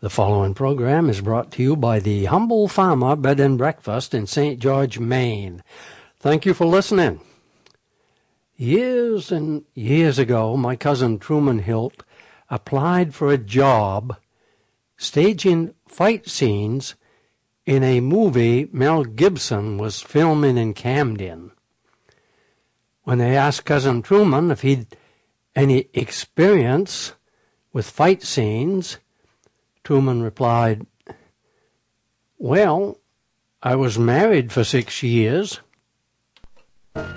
The following program is brought to you by the Humble Farmer Bed and Breakfast in St. George, Maine. Thank you for listening. Years and years ago, my cousin Truman Hilt applied for a job staging fight scenes in a movie Mel Gibson was filming in Camden. When they asked Cousin Truman if he'd any experience with fight scenes, Truman replied, Well, I was married for six years.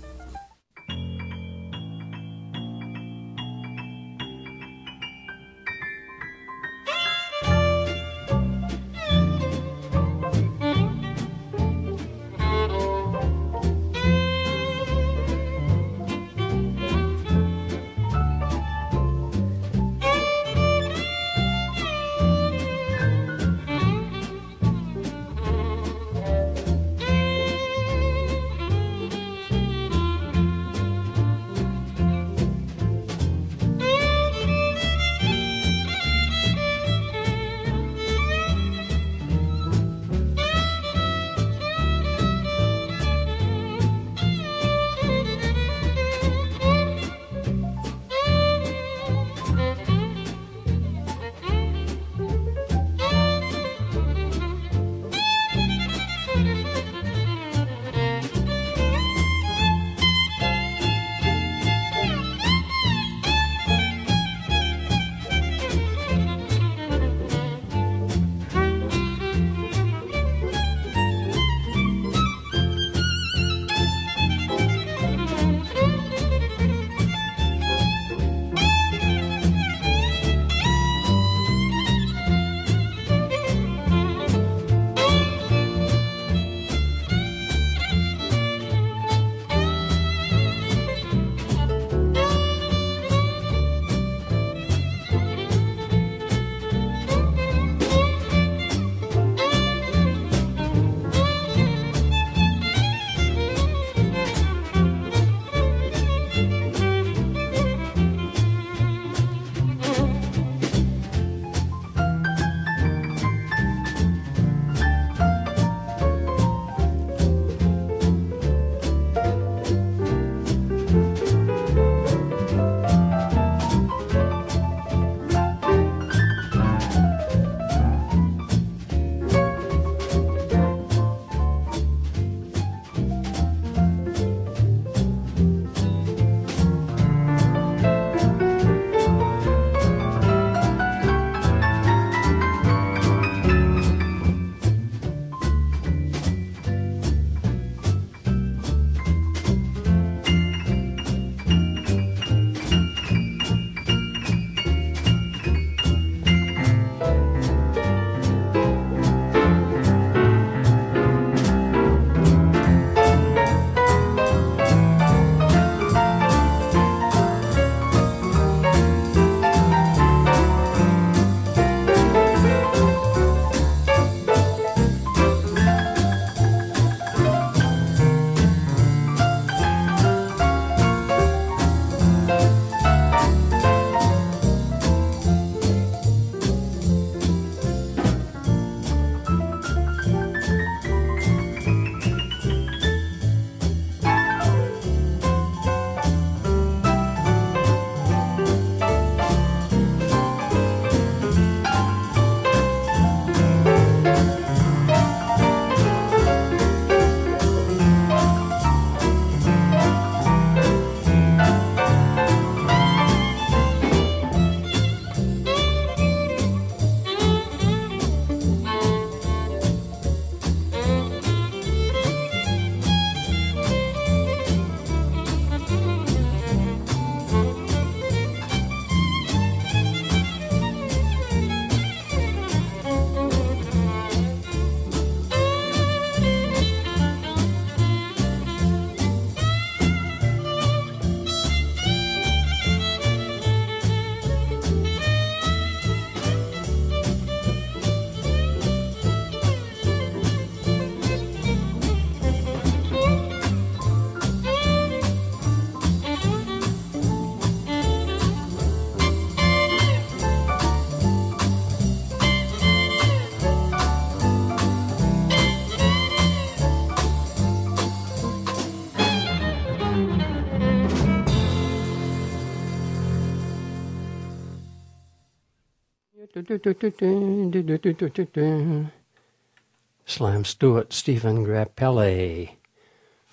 Slam Stewart, Stephen Grappelli.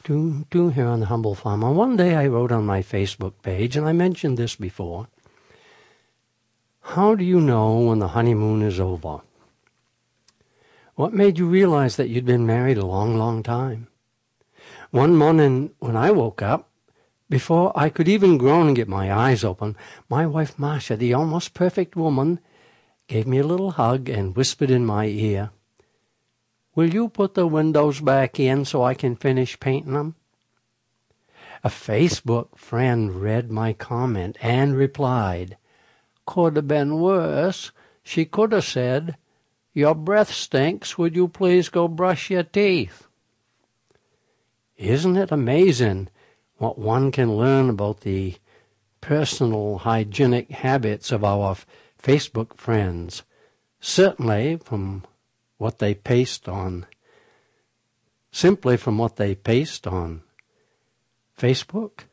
Do, do here on the Humble Farmer. One day I wrote on my Facebook page, and I mentioned this before. How do you know when the honeymoon is over? What made you realize that you'd been married a long, long time? One morning when I woke up, before I could even groan and get my eyes open, my wife Marcia, the almost perfect woman, gave me a little hug and whispered in my ear, Will you put the windows back in so I can finish painting them? A Facebook friend read my comment and replied, Could have been worse. She could have said, your breath stinks. Would you please go brush your teeth? Isn't it amazing what one can learn about the personal hygienic habits of our Facebook friends? Certainly from what they paste on, simply from what they paste on Facebook.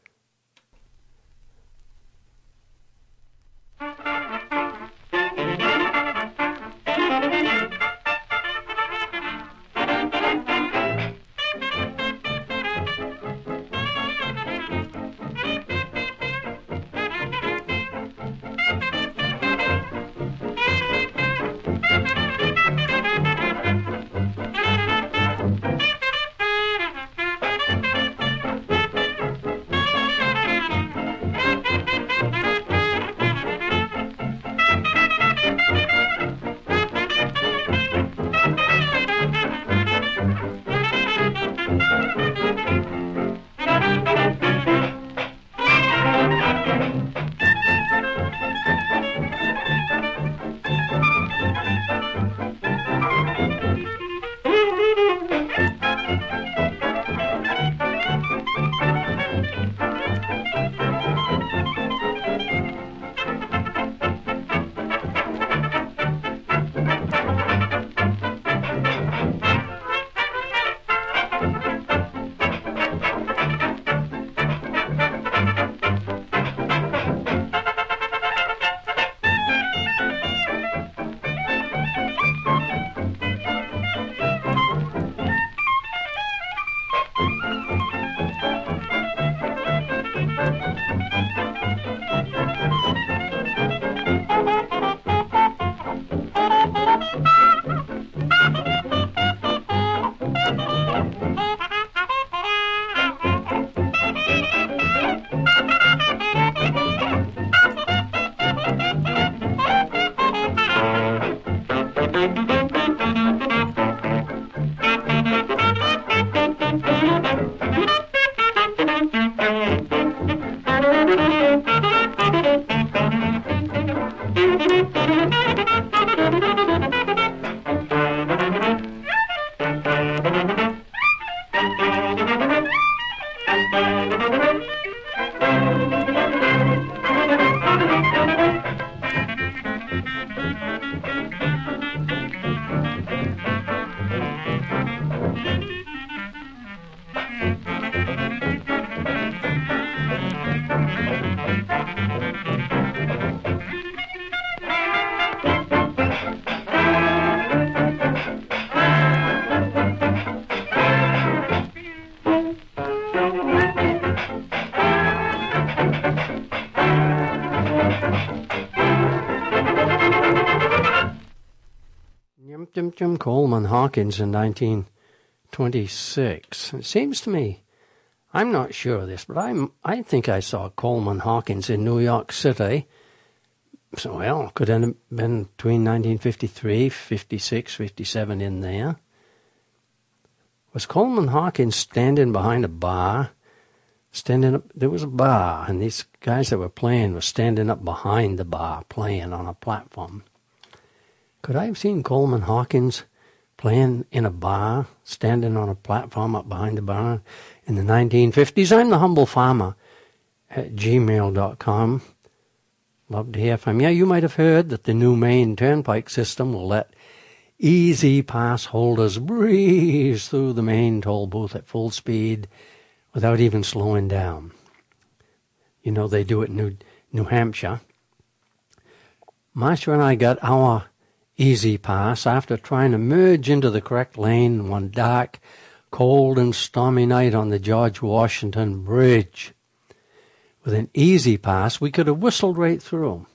Hawkins in 1926. It seems to me, I'm not sure of this, but I'm, I think I saw Coleman Hawkins in New York City. So, well, could have been between 1953, 56, 57 in there. Was Coleman Hawkins standing behind a bar? Standing up, there was a bar, and these guys that were playing were standing up behind the bar playing on a platform. Could I have seen Coleman Hawkins playing in a bar, standing on a platform up behind the bar in the 1950s? I'm the humble farmer at gmail.com. Love to hear from you. You might have heard that the new Maine Turnpike system will let E-ZPass holders breeze through the Maine toll booth at full speed without even slowing down. You know they do it in New, New Hampshire. Marcia and I got our E-ZPass after trying to merge into the correct lane one dark, cold and stormy night on the George Washington Bridge. With an E-ZPass, we could have whistled right through.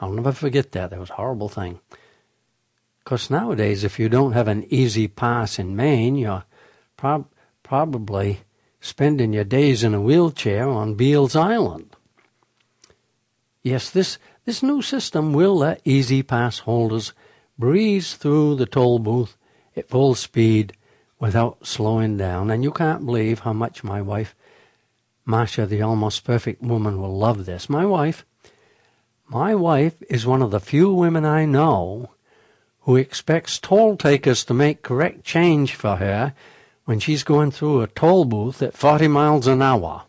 I'll never forget that. That was a horrible thing. Because nowadays, if you don't have an E-ZPass in Maine, you're prob- probably spending your days in a wheelchair on Beals Island. Yes, this, this new system will let E-ZPass holders breeze through the toll booth at full speed without slowing down. And you can't believe how much my wife, Marcia, the almost perfect woman, will love this. My wife, my wife is one of the few women I know who expects toll takers to make correct change for her when she's going through a toll booth at 40 miles an hour.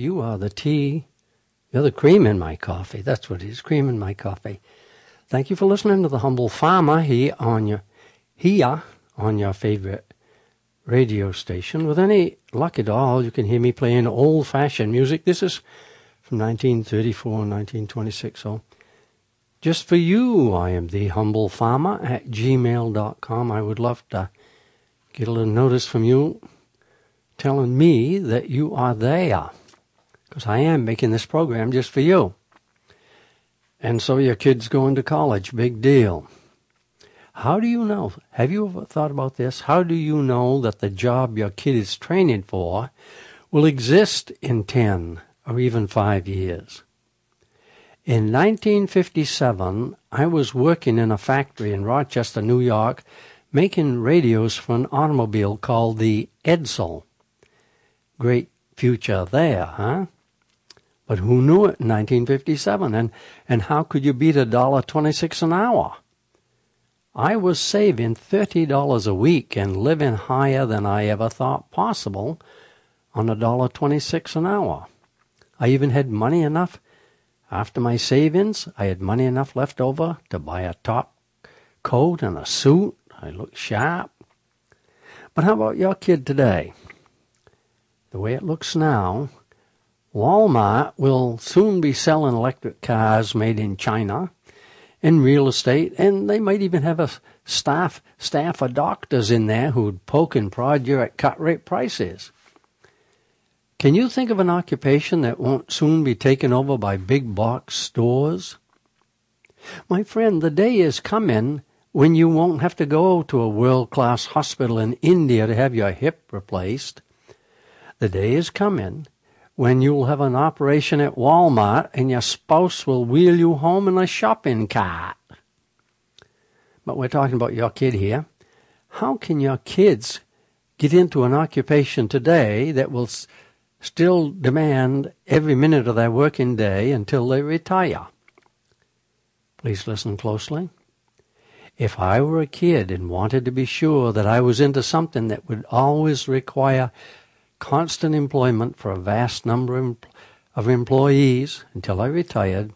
You are the tea. You're the cream in my coffee. That's what it is, cream in my coffee. Thank you for listening to the humble farmer here on your here on your favorite radio station. With any luck at all, you can hear me playing old-fashioned music. This is from 1934 and 1926, so just for you. I am the humble farmer at gmail.com. I would love to get a little notice from you telling me that you are there because I am making this program just for you. And so your kid's going to college, big deal. How do you know? Have you ever thought about this? How do you know that the job your kid is training for will exist in 10 or even 5 years? In 1957, I was working in a factory in Rochester, New York, making radios for an automobile called the Edsel. Great future there, huh? But who knew it in 1957? And, and how could you beat a dollar twenty-six an hour? I was saving $30 a week and living higher than I ever thought possible on a dollar twenty-six an hour. I even had money enough after my savings. I had money enough left over to buy a top coat and a suit. I looked sharp. But how about your kid today? The way it looks now, Walmart will soon be selling electric cars made in China in real estate, and they might even have a staff staff of doctors in there who'd poke and prod you at cut rate prices. Can you think of an occupation that won't soon be taken over by big box stores? My friend, the day is coming when you won't have to go to a world class hospital in India to have your hip replaced. The day is coming when you'll have an operation at Walmart and your spouse will wheel you home in a shopping cart. But we're talking about your kid here. How can your kids get into an occupation today that will s- still demand every minute of their working day until they retire? Please listen closely. If I were a kid and wanted to be sure that I was into something that would always require constant employment for a vast number of employees until I retired,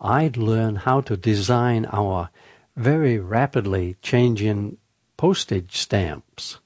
I'd learn how to design our very rapidly changing postage stamps.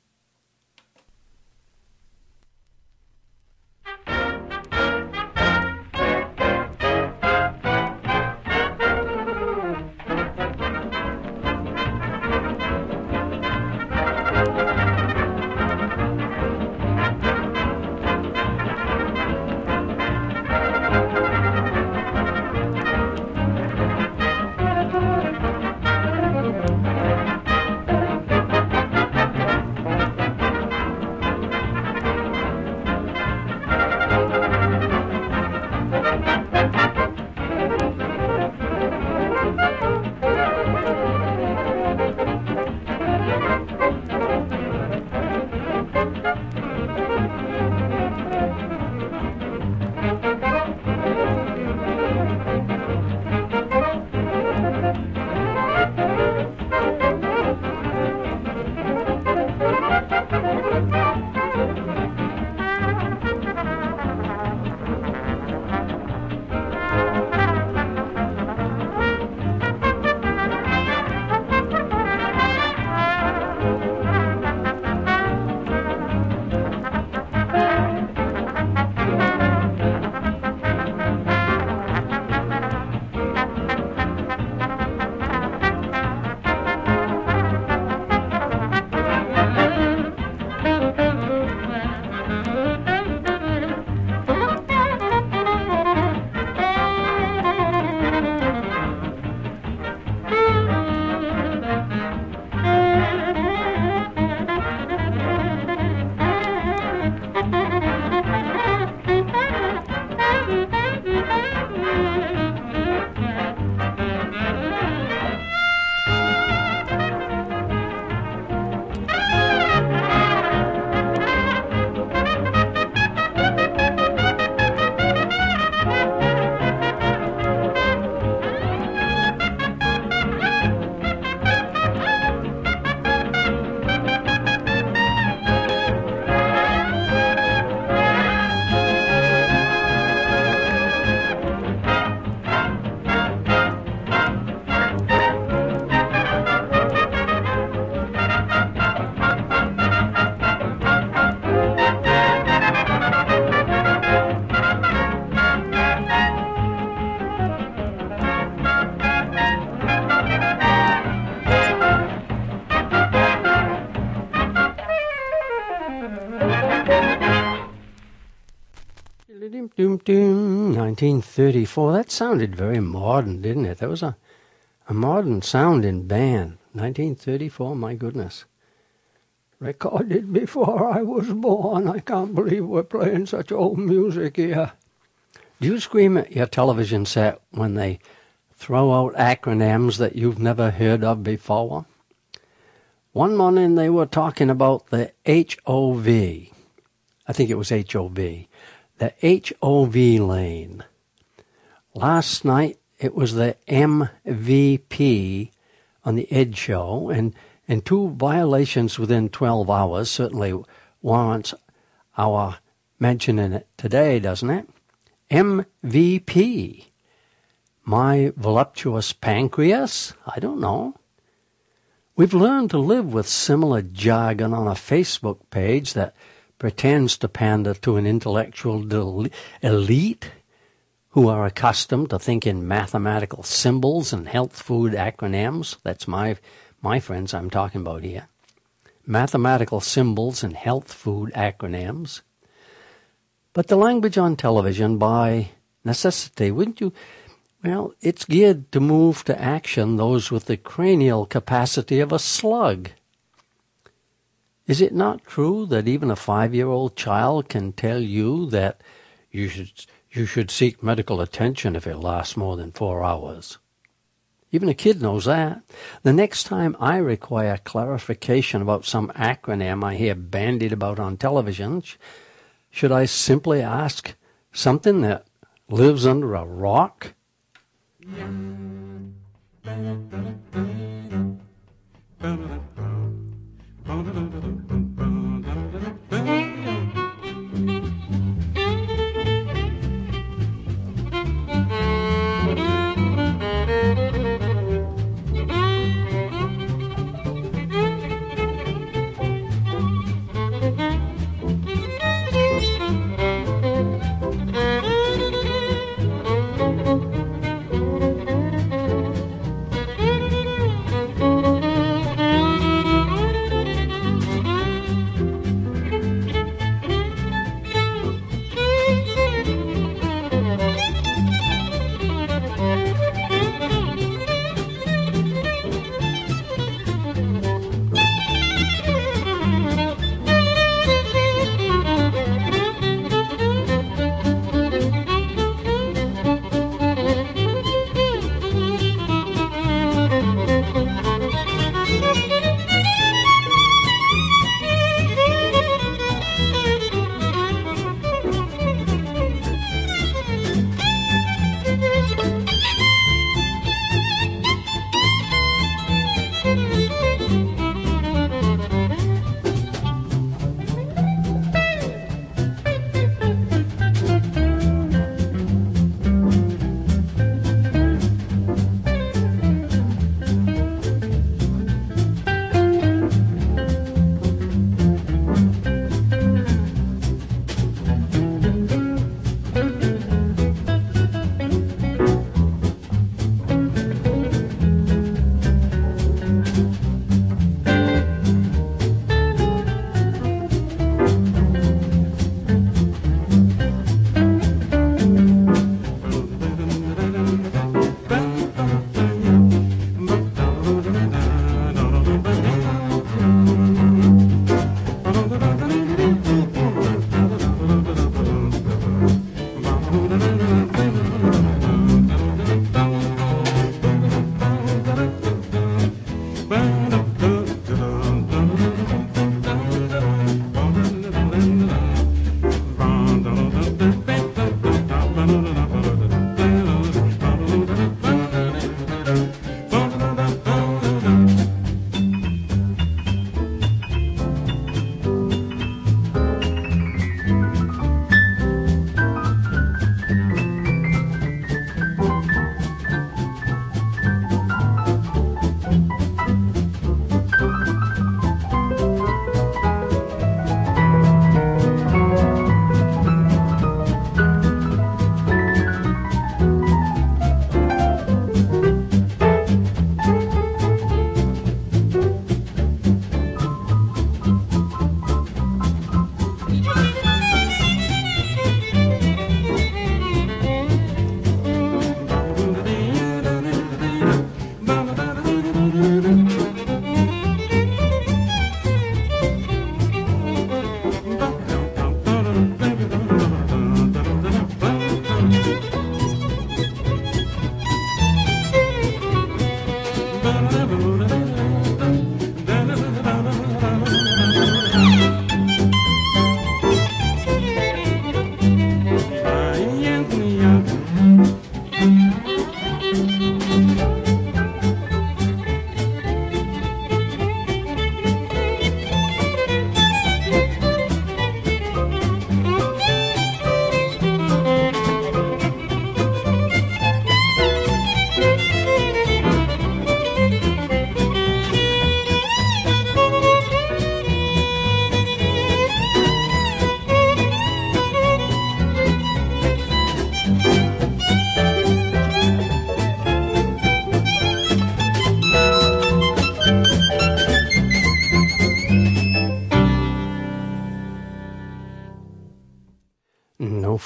1934. That sounded very modern, didn't it? That was a, a modern sounding band. 1934, my goodness. Recorded before I was born. I can't believe we're playing such old music here. Do you scream at your television set when they throw out acronyms that you've never heard of before? One morning they were talking about the HOV. I think it was HOV. The HOV lane. Last night it was the MVP on the Ed Show, and, and two violations within 12 hours certainly warrants our mentioning it today, doesn't it? MVP. My voluptuous pancreas? I don't know. We've learned to live with similar jargon on a Facebook page that pretends to pander to an intellectual elite who are accustomed to think in mathematical symbols and health food acronyms. That's my, my friends I'm talking about here. Mathematical symbols and health food acronyms. But the language on television, by necessity, wouldn't you well, it's geared to move to action those with the cranial capacity of a slug. Is it not true that even a five-year-old child can tell you that you should, you should seek medical attention if it lasts more than four hours. Even a kid knows that. The next time I require clarification about some acronym I hear bandied about on television, should I simply ask something that lives under a rock? Yeah.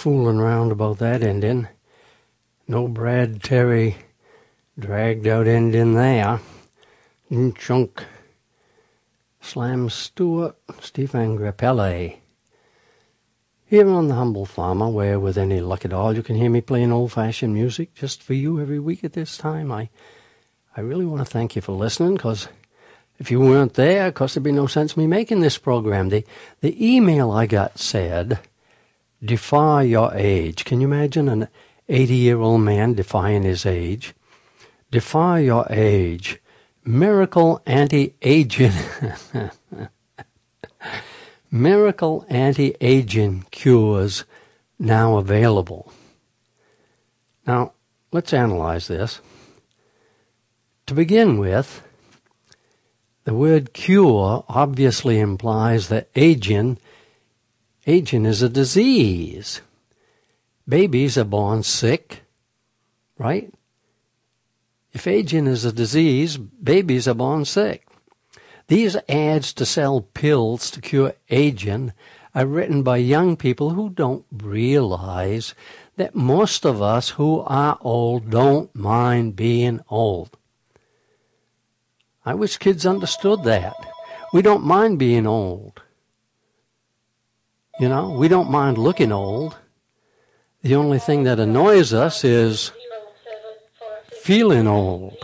Fooling around about that ending. No Brad Terry dragged out ending there. Chunk. Slam Stewart, Stephen Grappelli. Here on The Humble Farmer, where with any luck at all you can hear me playing old-fashioned music just for you every week at this time, I, I really want to thank you for listening, because if you weren't there, of course there'd be no sense me making this program. The, the email I got said, defy your age. Can you imagine an 80-year-old man defying his age? Defy your age. Miracle anti-aging. Miracle anti-aging cures now available. Now, let's analyze this. To begin with, the word cure obviously implies that aging, aging is a disease. Babies are born sick, right? If aging is a disease, babies are born sick. These ads to sell pills to cure aging are written by young people who don't realize that most of us who are old don't mind being old. I wish kids understood that. We don't mind being old. You know, we don't mind looking old. The only thing that annoys us is feeling old.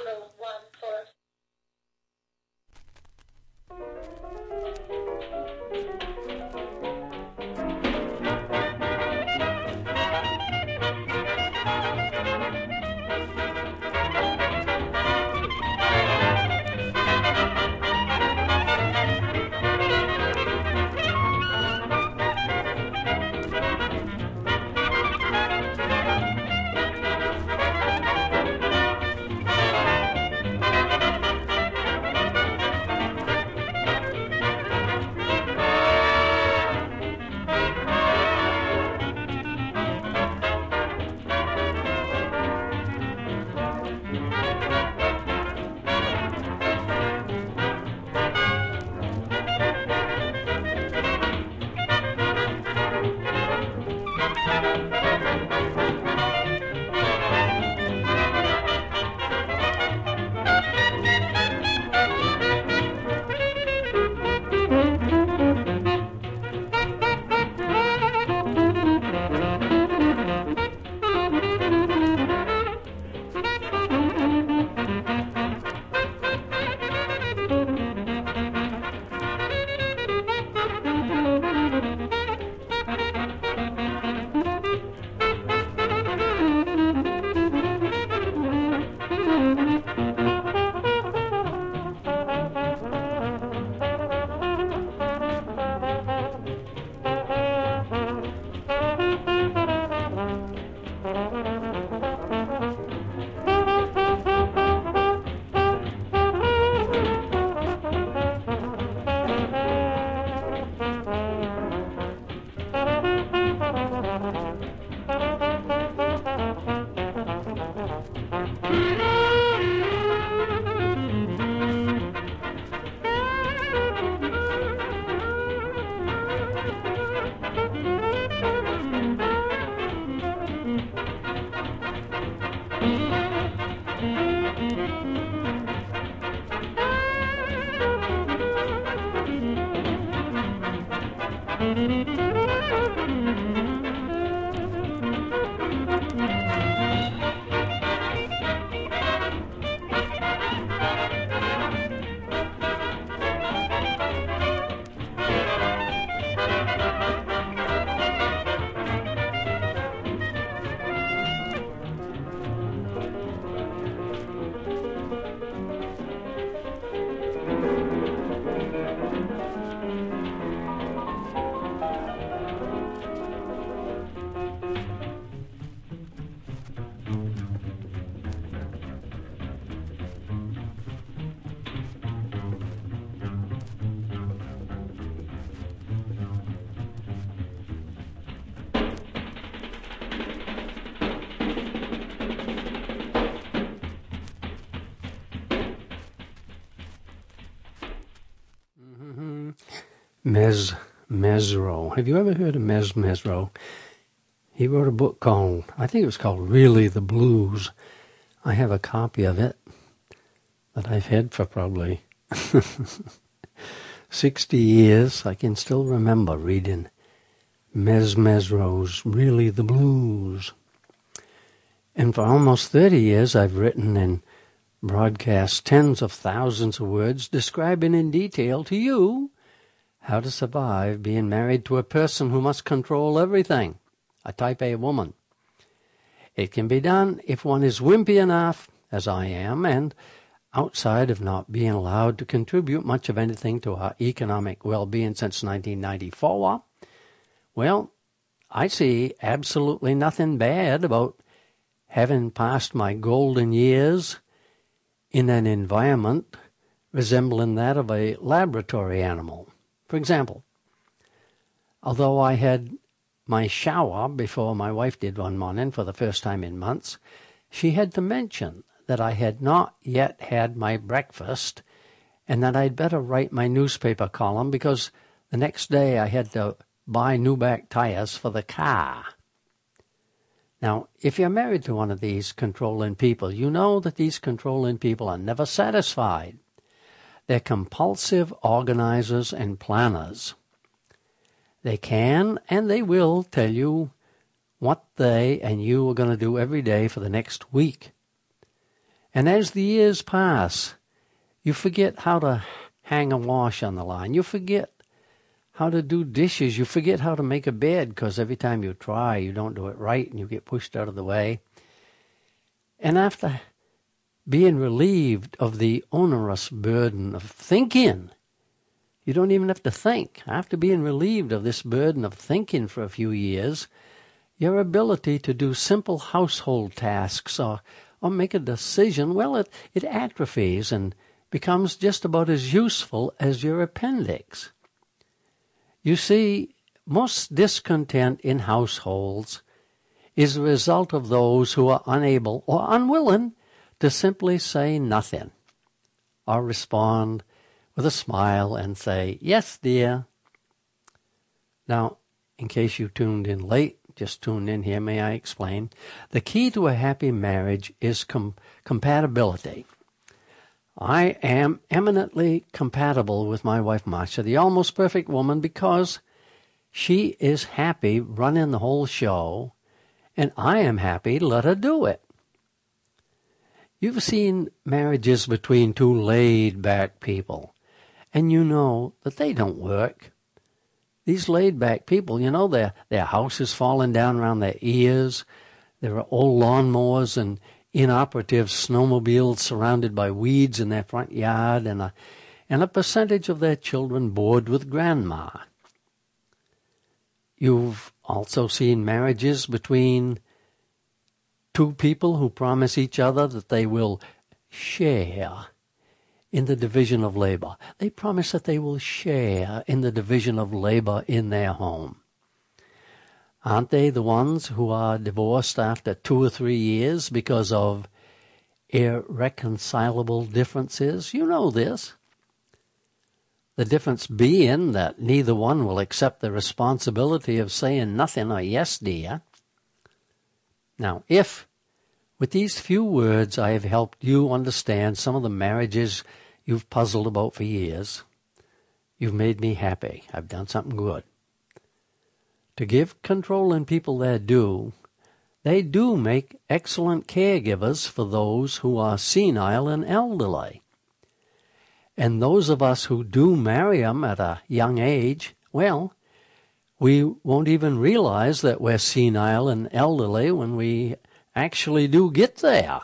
Thank you. Mezz Mezzrow. Have you ever heard of Mezz Mezzrow? He wrote a book called, I think it was called Really the Blues. I have a copy of it that I've had for probably 60 years. I can still remember reading Mezz Mezzrow's Really the Blues. And for almost 30 years, I've written and broadcast tens of thousands of words describing in detail to you how to survive being married to a person who must control everything, a type A woman. It can be done if one is wimpy enough, as I am, and outside of not being allowed to contribute much of anything to our economic well being since 1994, well, I see absolutely nothing bad about having passed my golden years in an environment resembling that of a laboratory animal. For example, although I had my shower before my wife did one morning for the first time in months, she had to mention that I had not yet had my breakfast and that I'd better write my newspaper column because the next day I had to buy new back tires for the car. Now, if you're married to one of these controlling people, you know that these controlling people are never satisfied. They're compulsive organizers and planners. They can and they will tell you what they and you are going to do every day for the next week. And as the years pass, you forget how to hang a wash on the line. You forget how to do dishes. You forget how to make a bed because every time you try, you don't do it right and you get pushed out of the way. And after being relieved of the onerous burden of thinking, you don't even have to think. After being relieved of this burden of thinking for a few years, your ability to do simple household tasks or, or make a decision, well, it, it atrophies and becomes just about as useful as your appendix. You see, most discontent in households is a result of those who are unable or unwilling to simply say nothing or respond with a smile and say, Yes, dear. Now, in case you tuned in late, just tuned in here, may I explain? The key to a happy marriage is com- compatibility. I am eminently compatible with my wife Marcia, the almost perfect woman, because she is happy running the whole show, and I am happy to let her do it. You've seen marriages between two laid back people, and you know that they don't work. These laid back people, you know, their, their house is falling down around their ears. There are old lawnmowers and inoperative snowmobiles surrounded by weeds in their front yard and a, and a percentage of their children bored with grandma. You've also seen marriages between two people who promise each other that they will share in the division of labor. They promise that they will share in the division of labor in their home. Aren't they the ones who are divorced after two or three years because of irreconcilable differences? You know this. The difference being that neither one will accept the responsibility of saying nothing or yes, dear. Now, if with these few words I have helped you understand some of the marriages you've puzzled about for years, you've made me happy. I've done something good to give controlling people their due, they do make excellent caregivers for those who are senile and elderly. And those of us who do marry them at a young age, well, we won't even realize that we're senile and elderly when we actually do get there.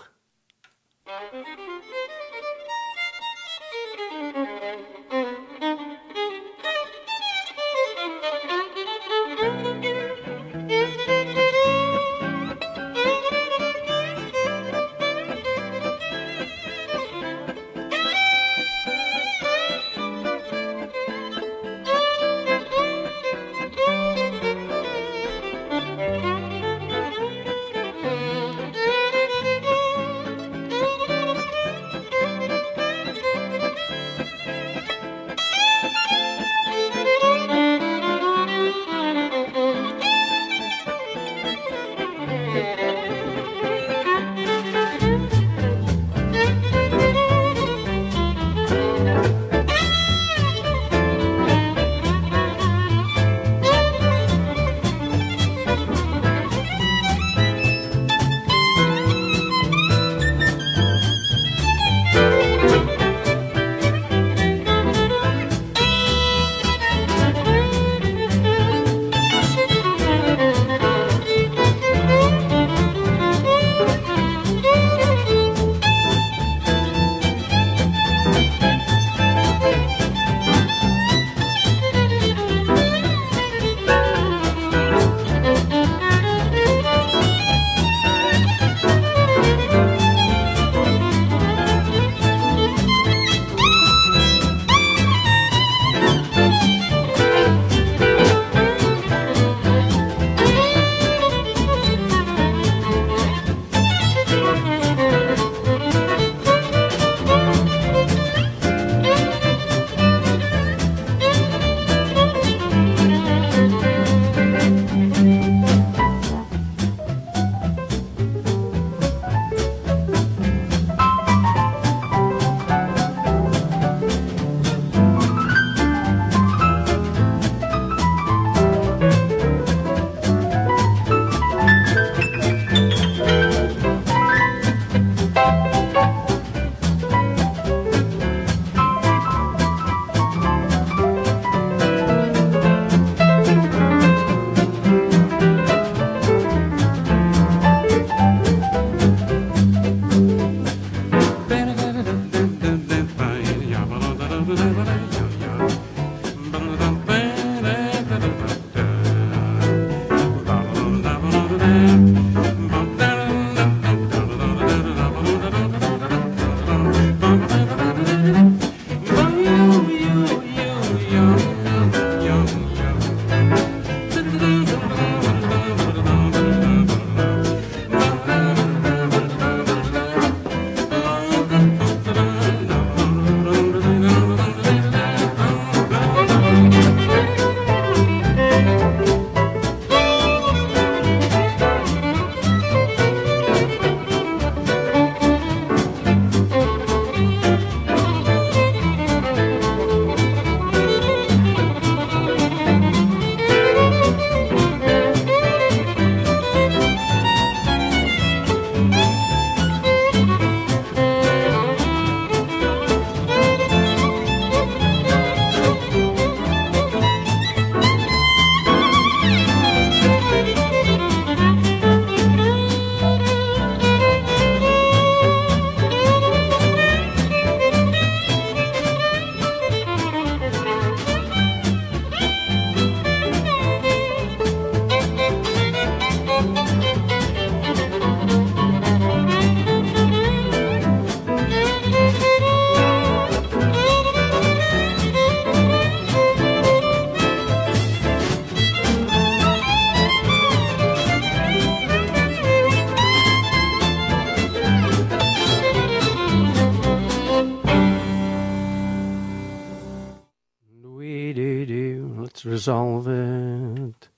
Let's it.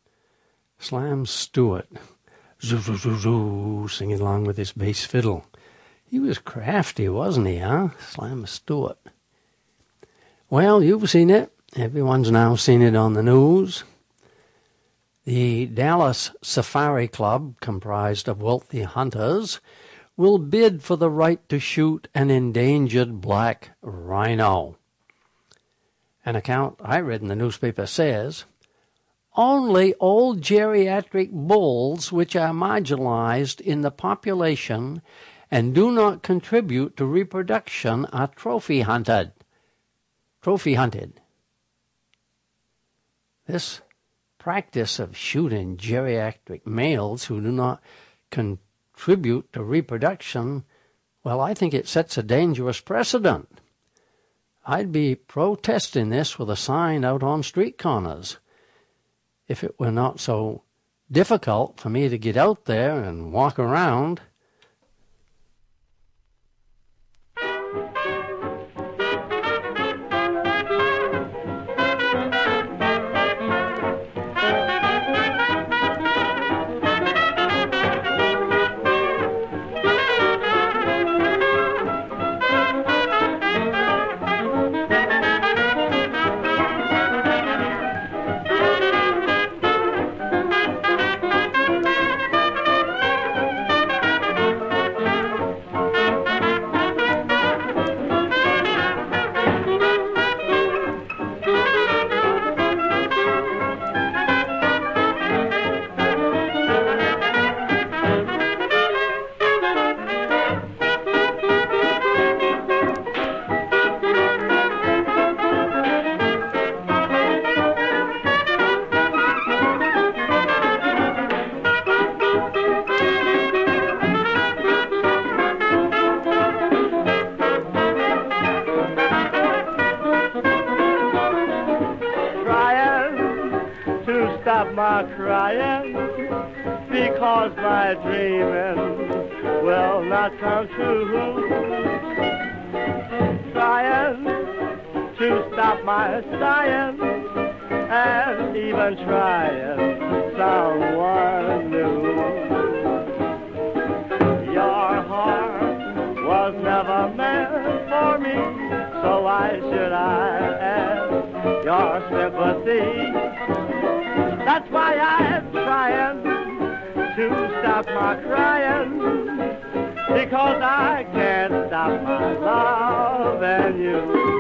Slam Stewart. Zoo, zoo, zoo, zoo, singing along with his bass fiddle. He was crafty, wasn't he, huh? Slam Stewart. Well, you've seen it. Everyone's now seen it on the news. The Dallas Safari Club, comprised of wealthy hunters, will bid for the right to shoot an endangered black rhino. An account I read in the newspaper says only old geriatric bulls which are marginalized in the population and do not contribute to reproduction are trophy hunted. Trophy hunted. This practice of shooting geriatric males who do not contribute to reproduction, well, I think it sets a dangerous precedent. I'd be protesting this with a sign out on street corners if it were not so difficult for me to get out there and walk around. companion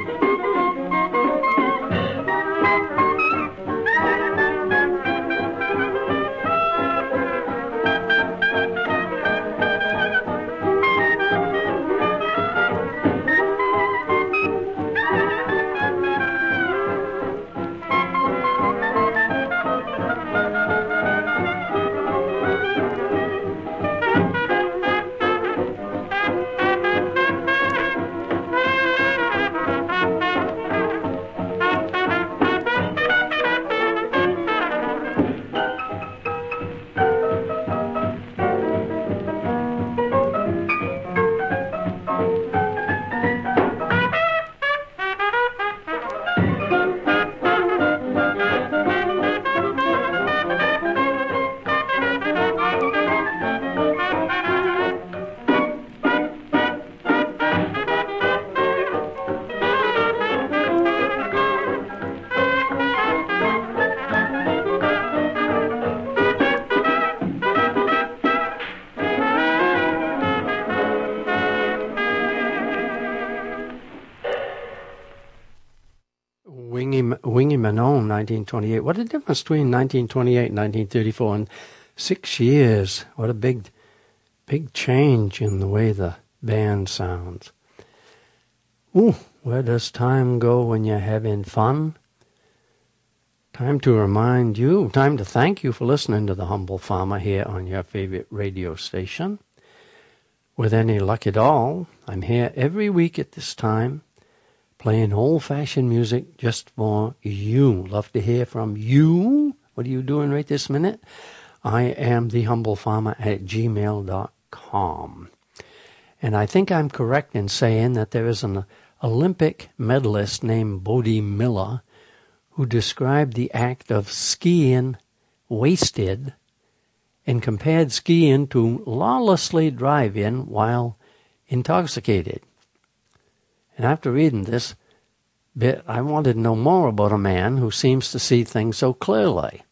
1928. What a difference between 1928 and 1934 and six years. What a big, big change in the way the band sounds. Ooh, where does time go when you're having fun? Time to remind you, time to thank you for listening to The Humble Farmer here on your favorite radio station. With any luck at all, I'm here every week at this time playing old fashioned music just for you. Love to hear from you. What are you doing right this minute? I am the humble farmer at gmail.com. And I think I'm correct in saying that there is an Olympic medalist named Bode Miller who described the act of skiing wasted and compared skiing to lawlessly driving while intoxicated. And after reading this bit, I wanted to know more about a man who seems to see things so clearly.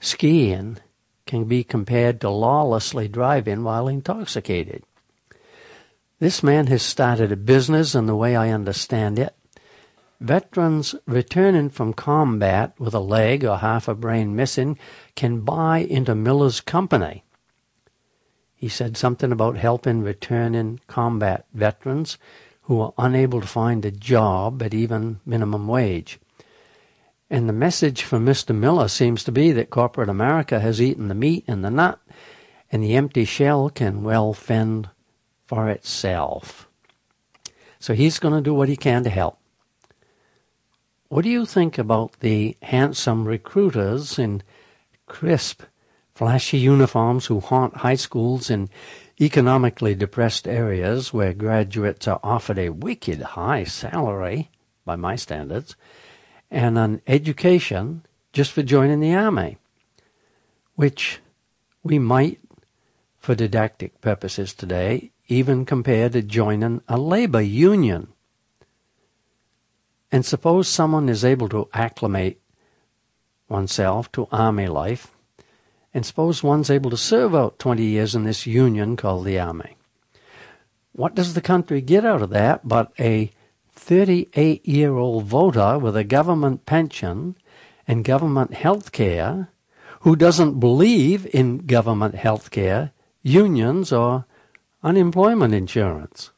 Skiing can be compared to lawlessly driving while intoxicated. This man has started a business, and the way I understand it, veterans returning from combat with a leg or half a brain missing can buy into Miller's company. He said something about helping returning combat veterans who are unable to find a job at even minimum wage. And the message from Mr. Miller seems to be that corporate America has eaten the meat and the nut, and the empty shell can well fend for itself. So he's going to do what he can to help. What do you think about the handsome recruiters in crisp, flashy uniforms who haunt high schools in economically depressed areas where graduates are offered a wicked high salary, by my standards, and an education just for joining the army, which we might, for didactic purposes today, even compare to joining a labor union. And suppose someone is able to acclimate oneself to army life, and suppose one's able to serve out 20 years in this union called the army. What does the country get out of that but a 38 year old voter with a government pension and government health care who doesn't believe in government health care, unions, or unemployment insurance.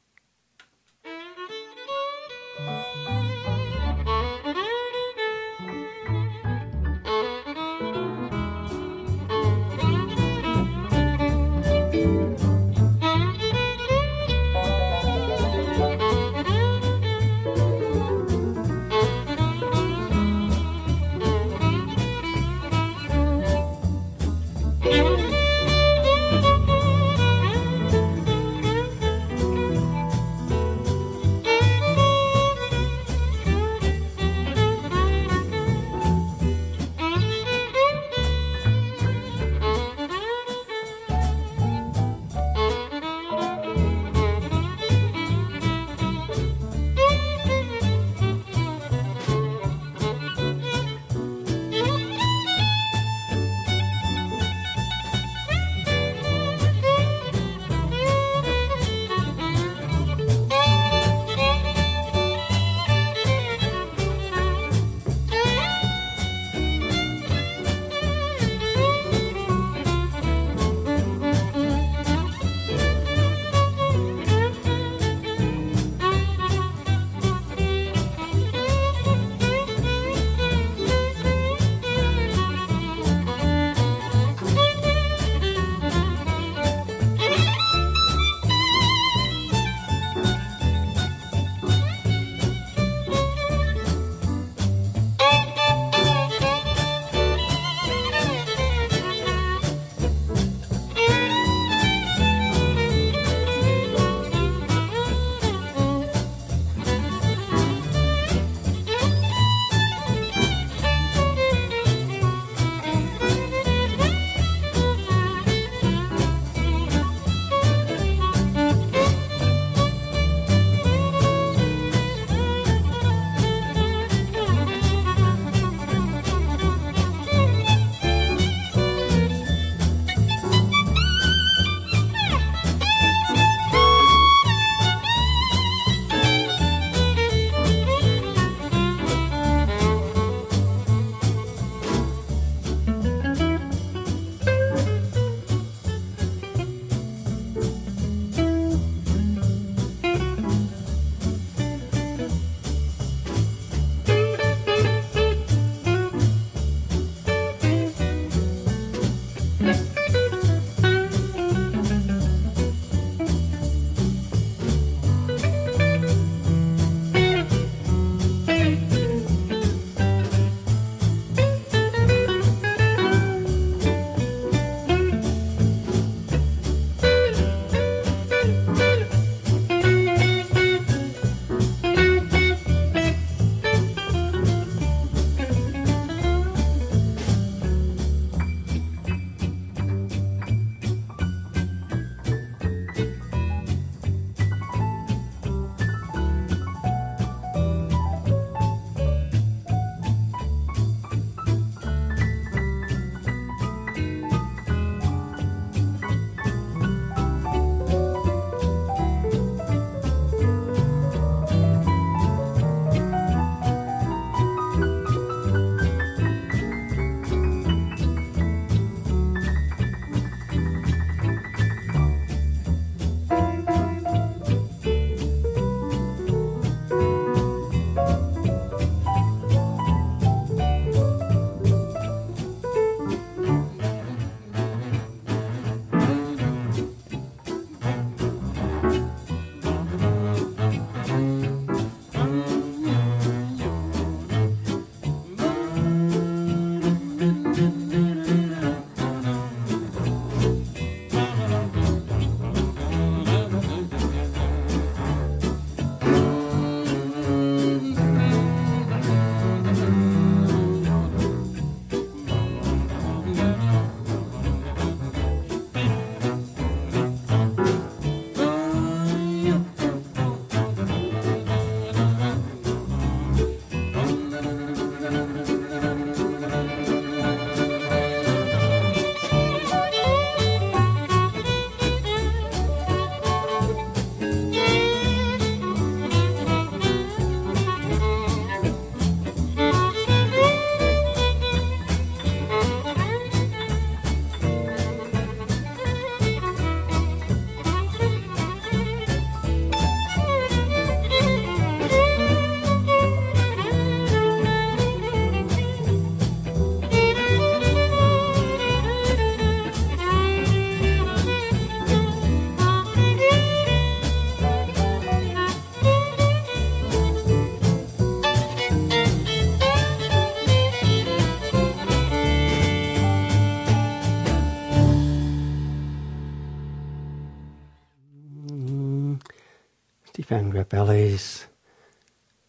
Ellis.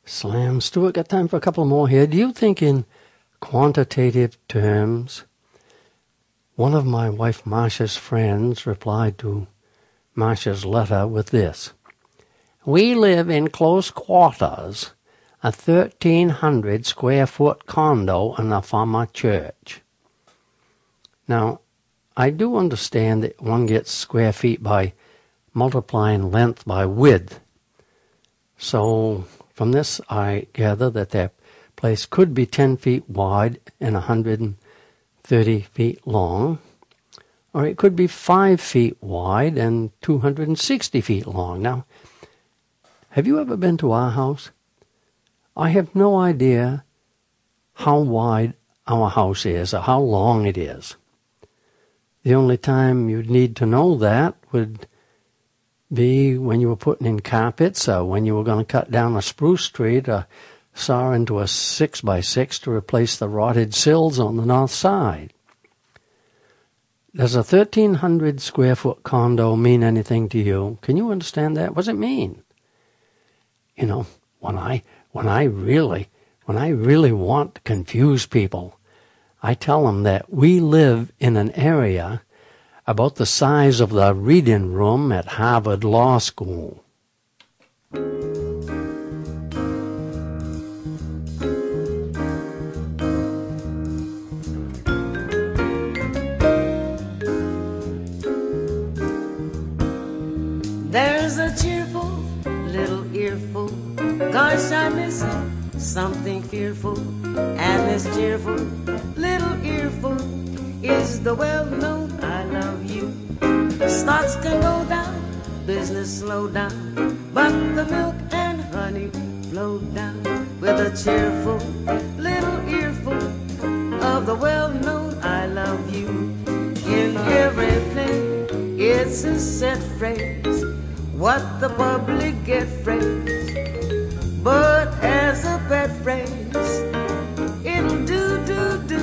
Slam. Stewart, got time for a couple more here. Do you think in quantitative terms? One of my wife Marcia's friends replied to Marcia's letter with this. We live in close quarters, a 1300 square foot condo in a former church. Now, I do understand that one gets square feet by multiplying length by width. So from this, I gather that that place could be 10 feet wide and 130 feet long, or it could be 5 feet wide and 260 feet long. Now, have you ever been to our house? I have no idea how wide our house is or how long it is. The only time you'd need to know that would be when you were putting in carpets or when you were going to cut down a spruce tree to saw into a six by six to replace the rotted sills on the north side. Does a 1300 square foot condo mean anything to you? Can you understand that? What does it mean? You know, when I, when I really, when I really want to confuse people, I tell them that we live in an area about the size of the reading room at Harvard Law School. There's a cheerful little earful, gosh, I miss it, something fearful, and this cheerful little earful is the love you. Stocks can go down, business slow down, but the milk and honey flow down with a cheerful little earful of the well-known I love you. In every play, it's a set phrase, what the public get phrase, but as a pet phrase, it'll do do do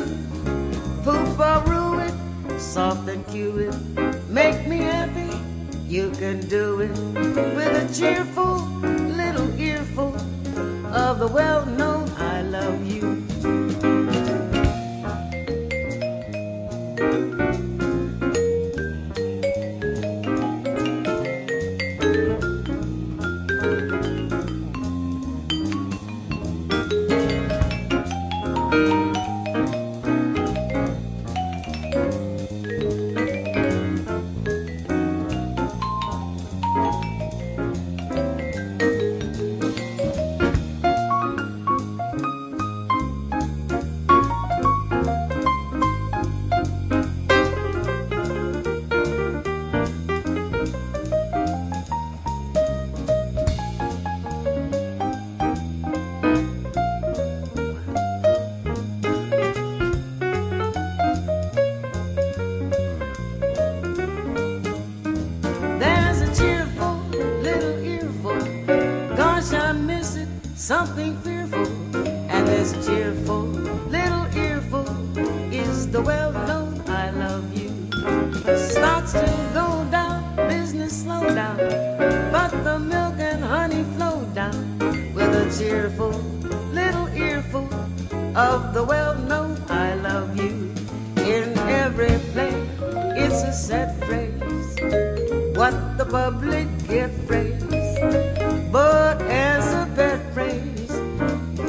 poop or rue it, soft and cue it. You can do it with a cheerful little earful of the well-known I love you. Slow down. But the milk and honey flow down with a cheerful little earful of the well known I love you. In every play, it's a set phrase what the public get phrase, but as a pet phrase,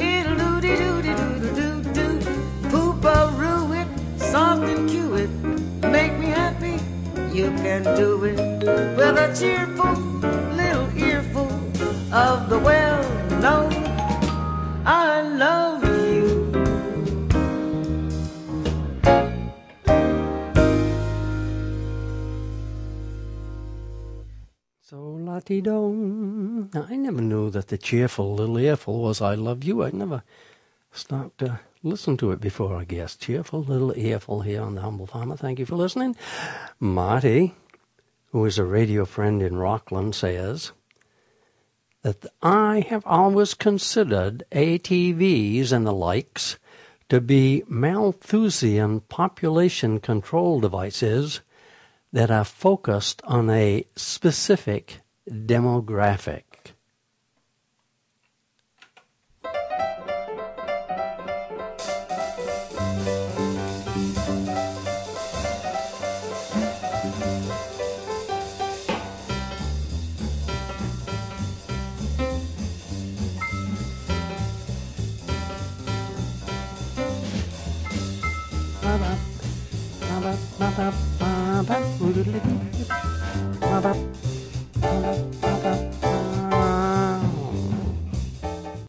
it'll do do de do do do do, poop rue it, soft and cue it, make me happy. You can do it with a cheerful little earful of the well-known. I love you. So lottie do. I never knew that the cheerful little earful was I love you. I never stopped to listen to it before, I guess. Cheerful little earful here on the Humble Farmer. Thank you for listening. Marty, who is a radio friend in Rockland, says that I have always considered ATVs and the likes to be Malthusian population control devices that are focused on a specific demographic. Bye-bye.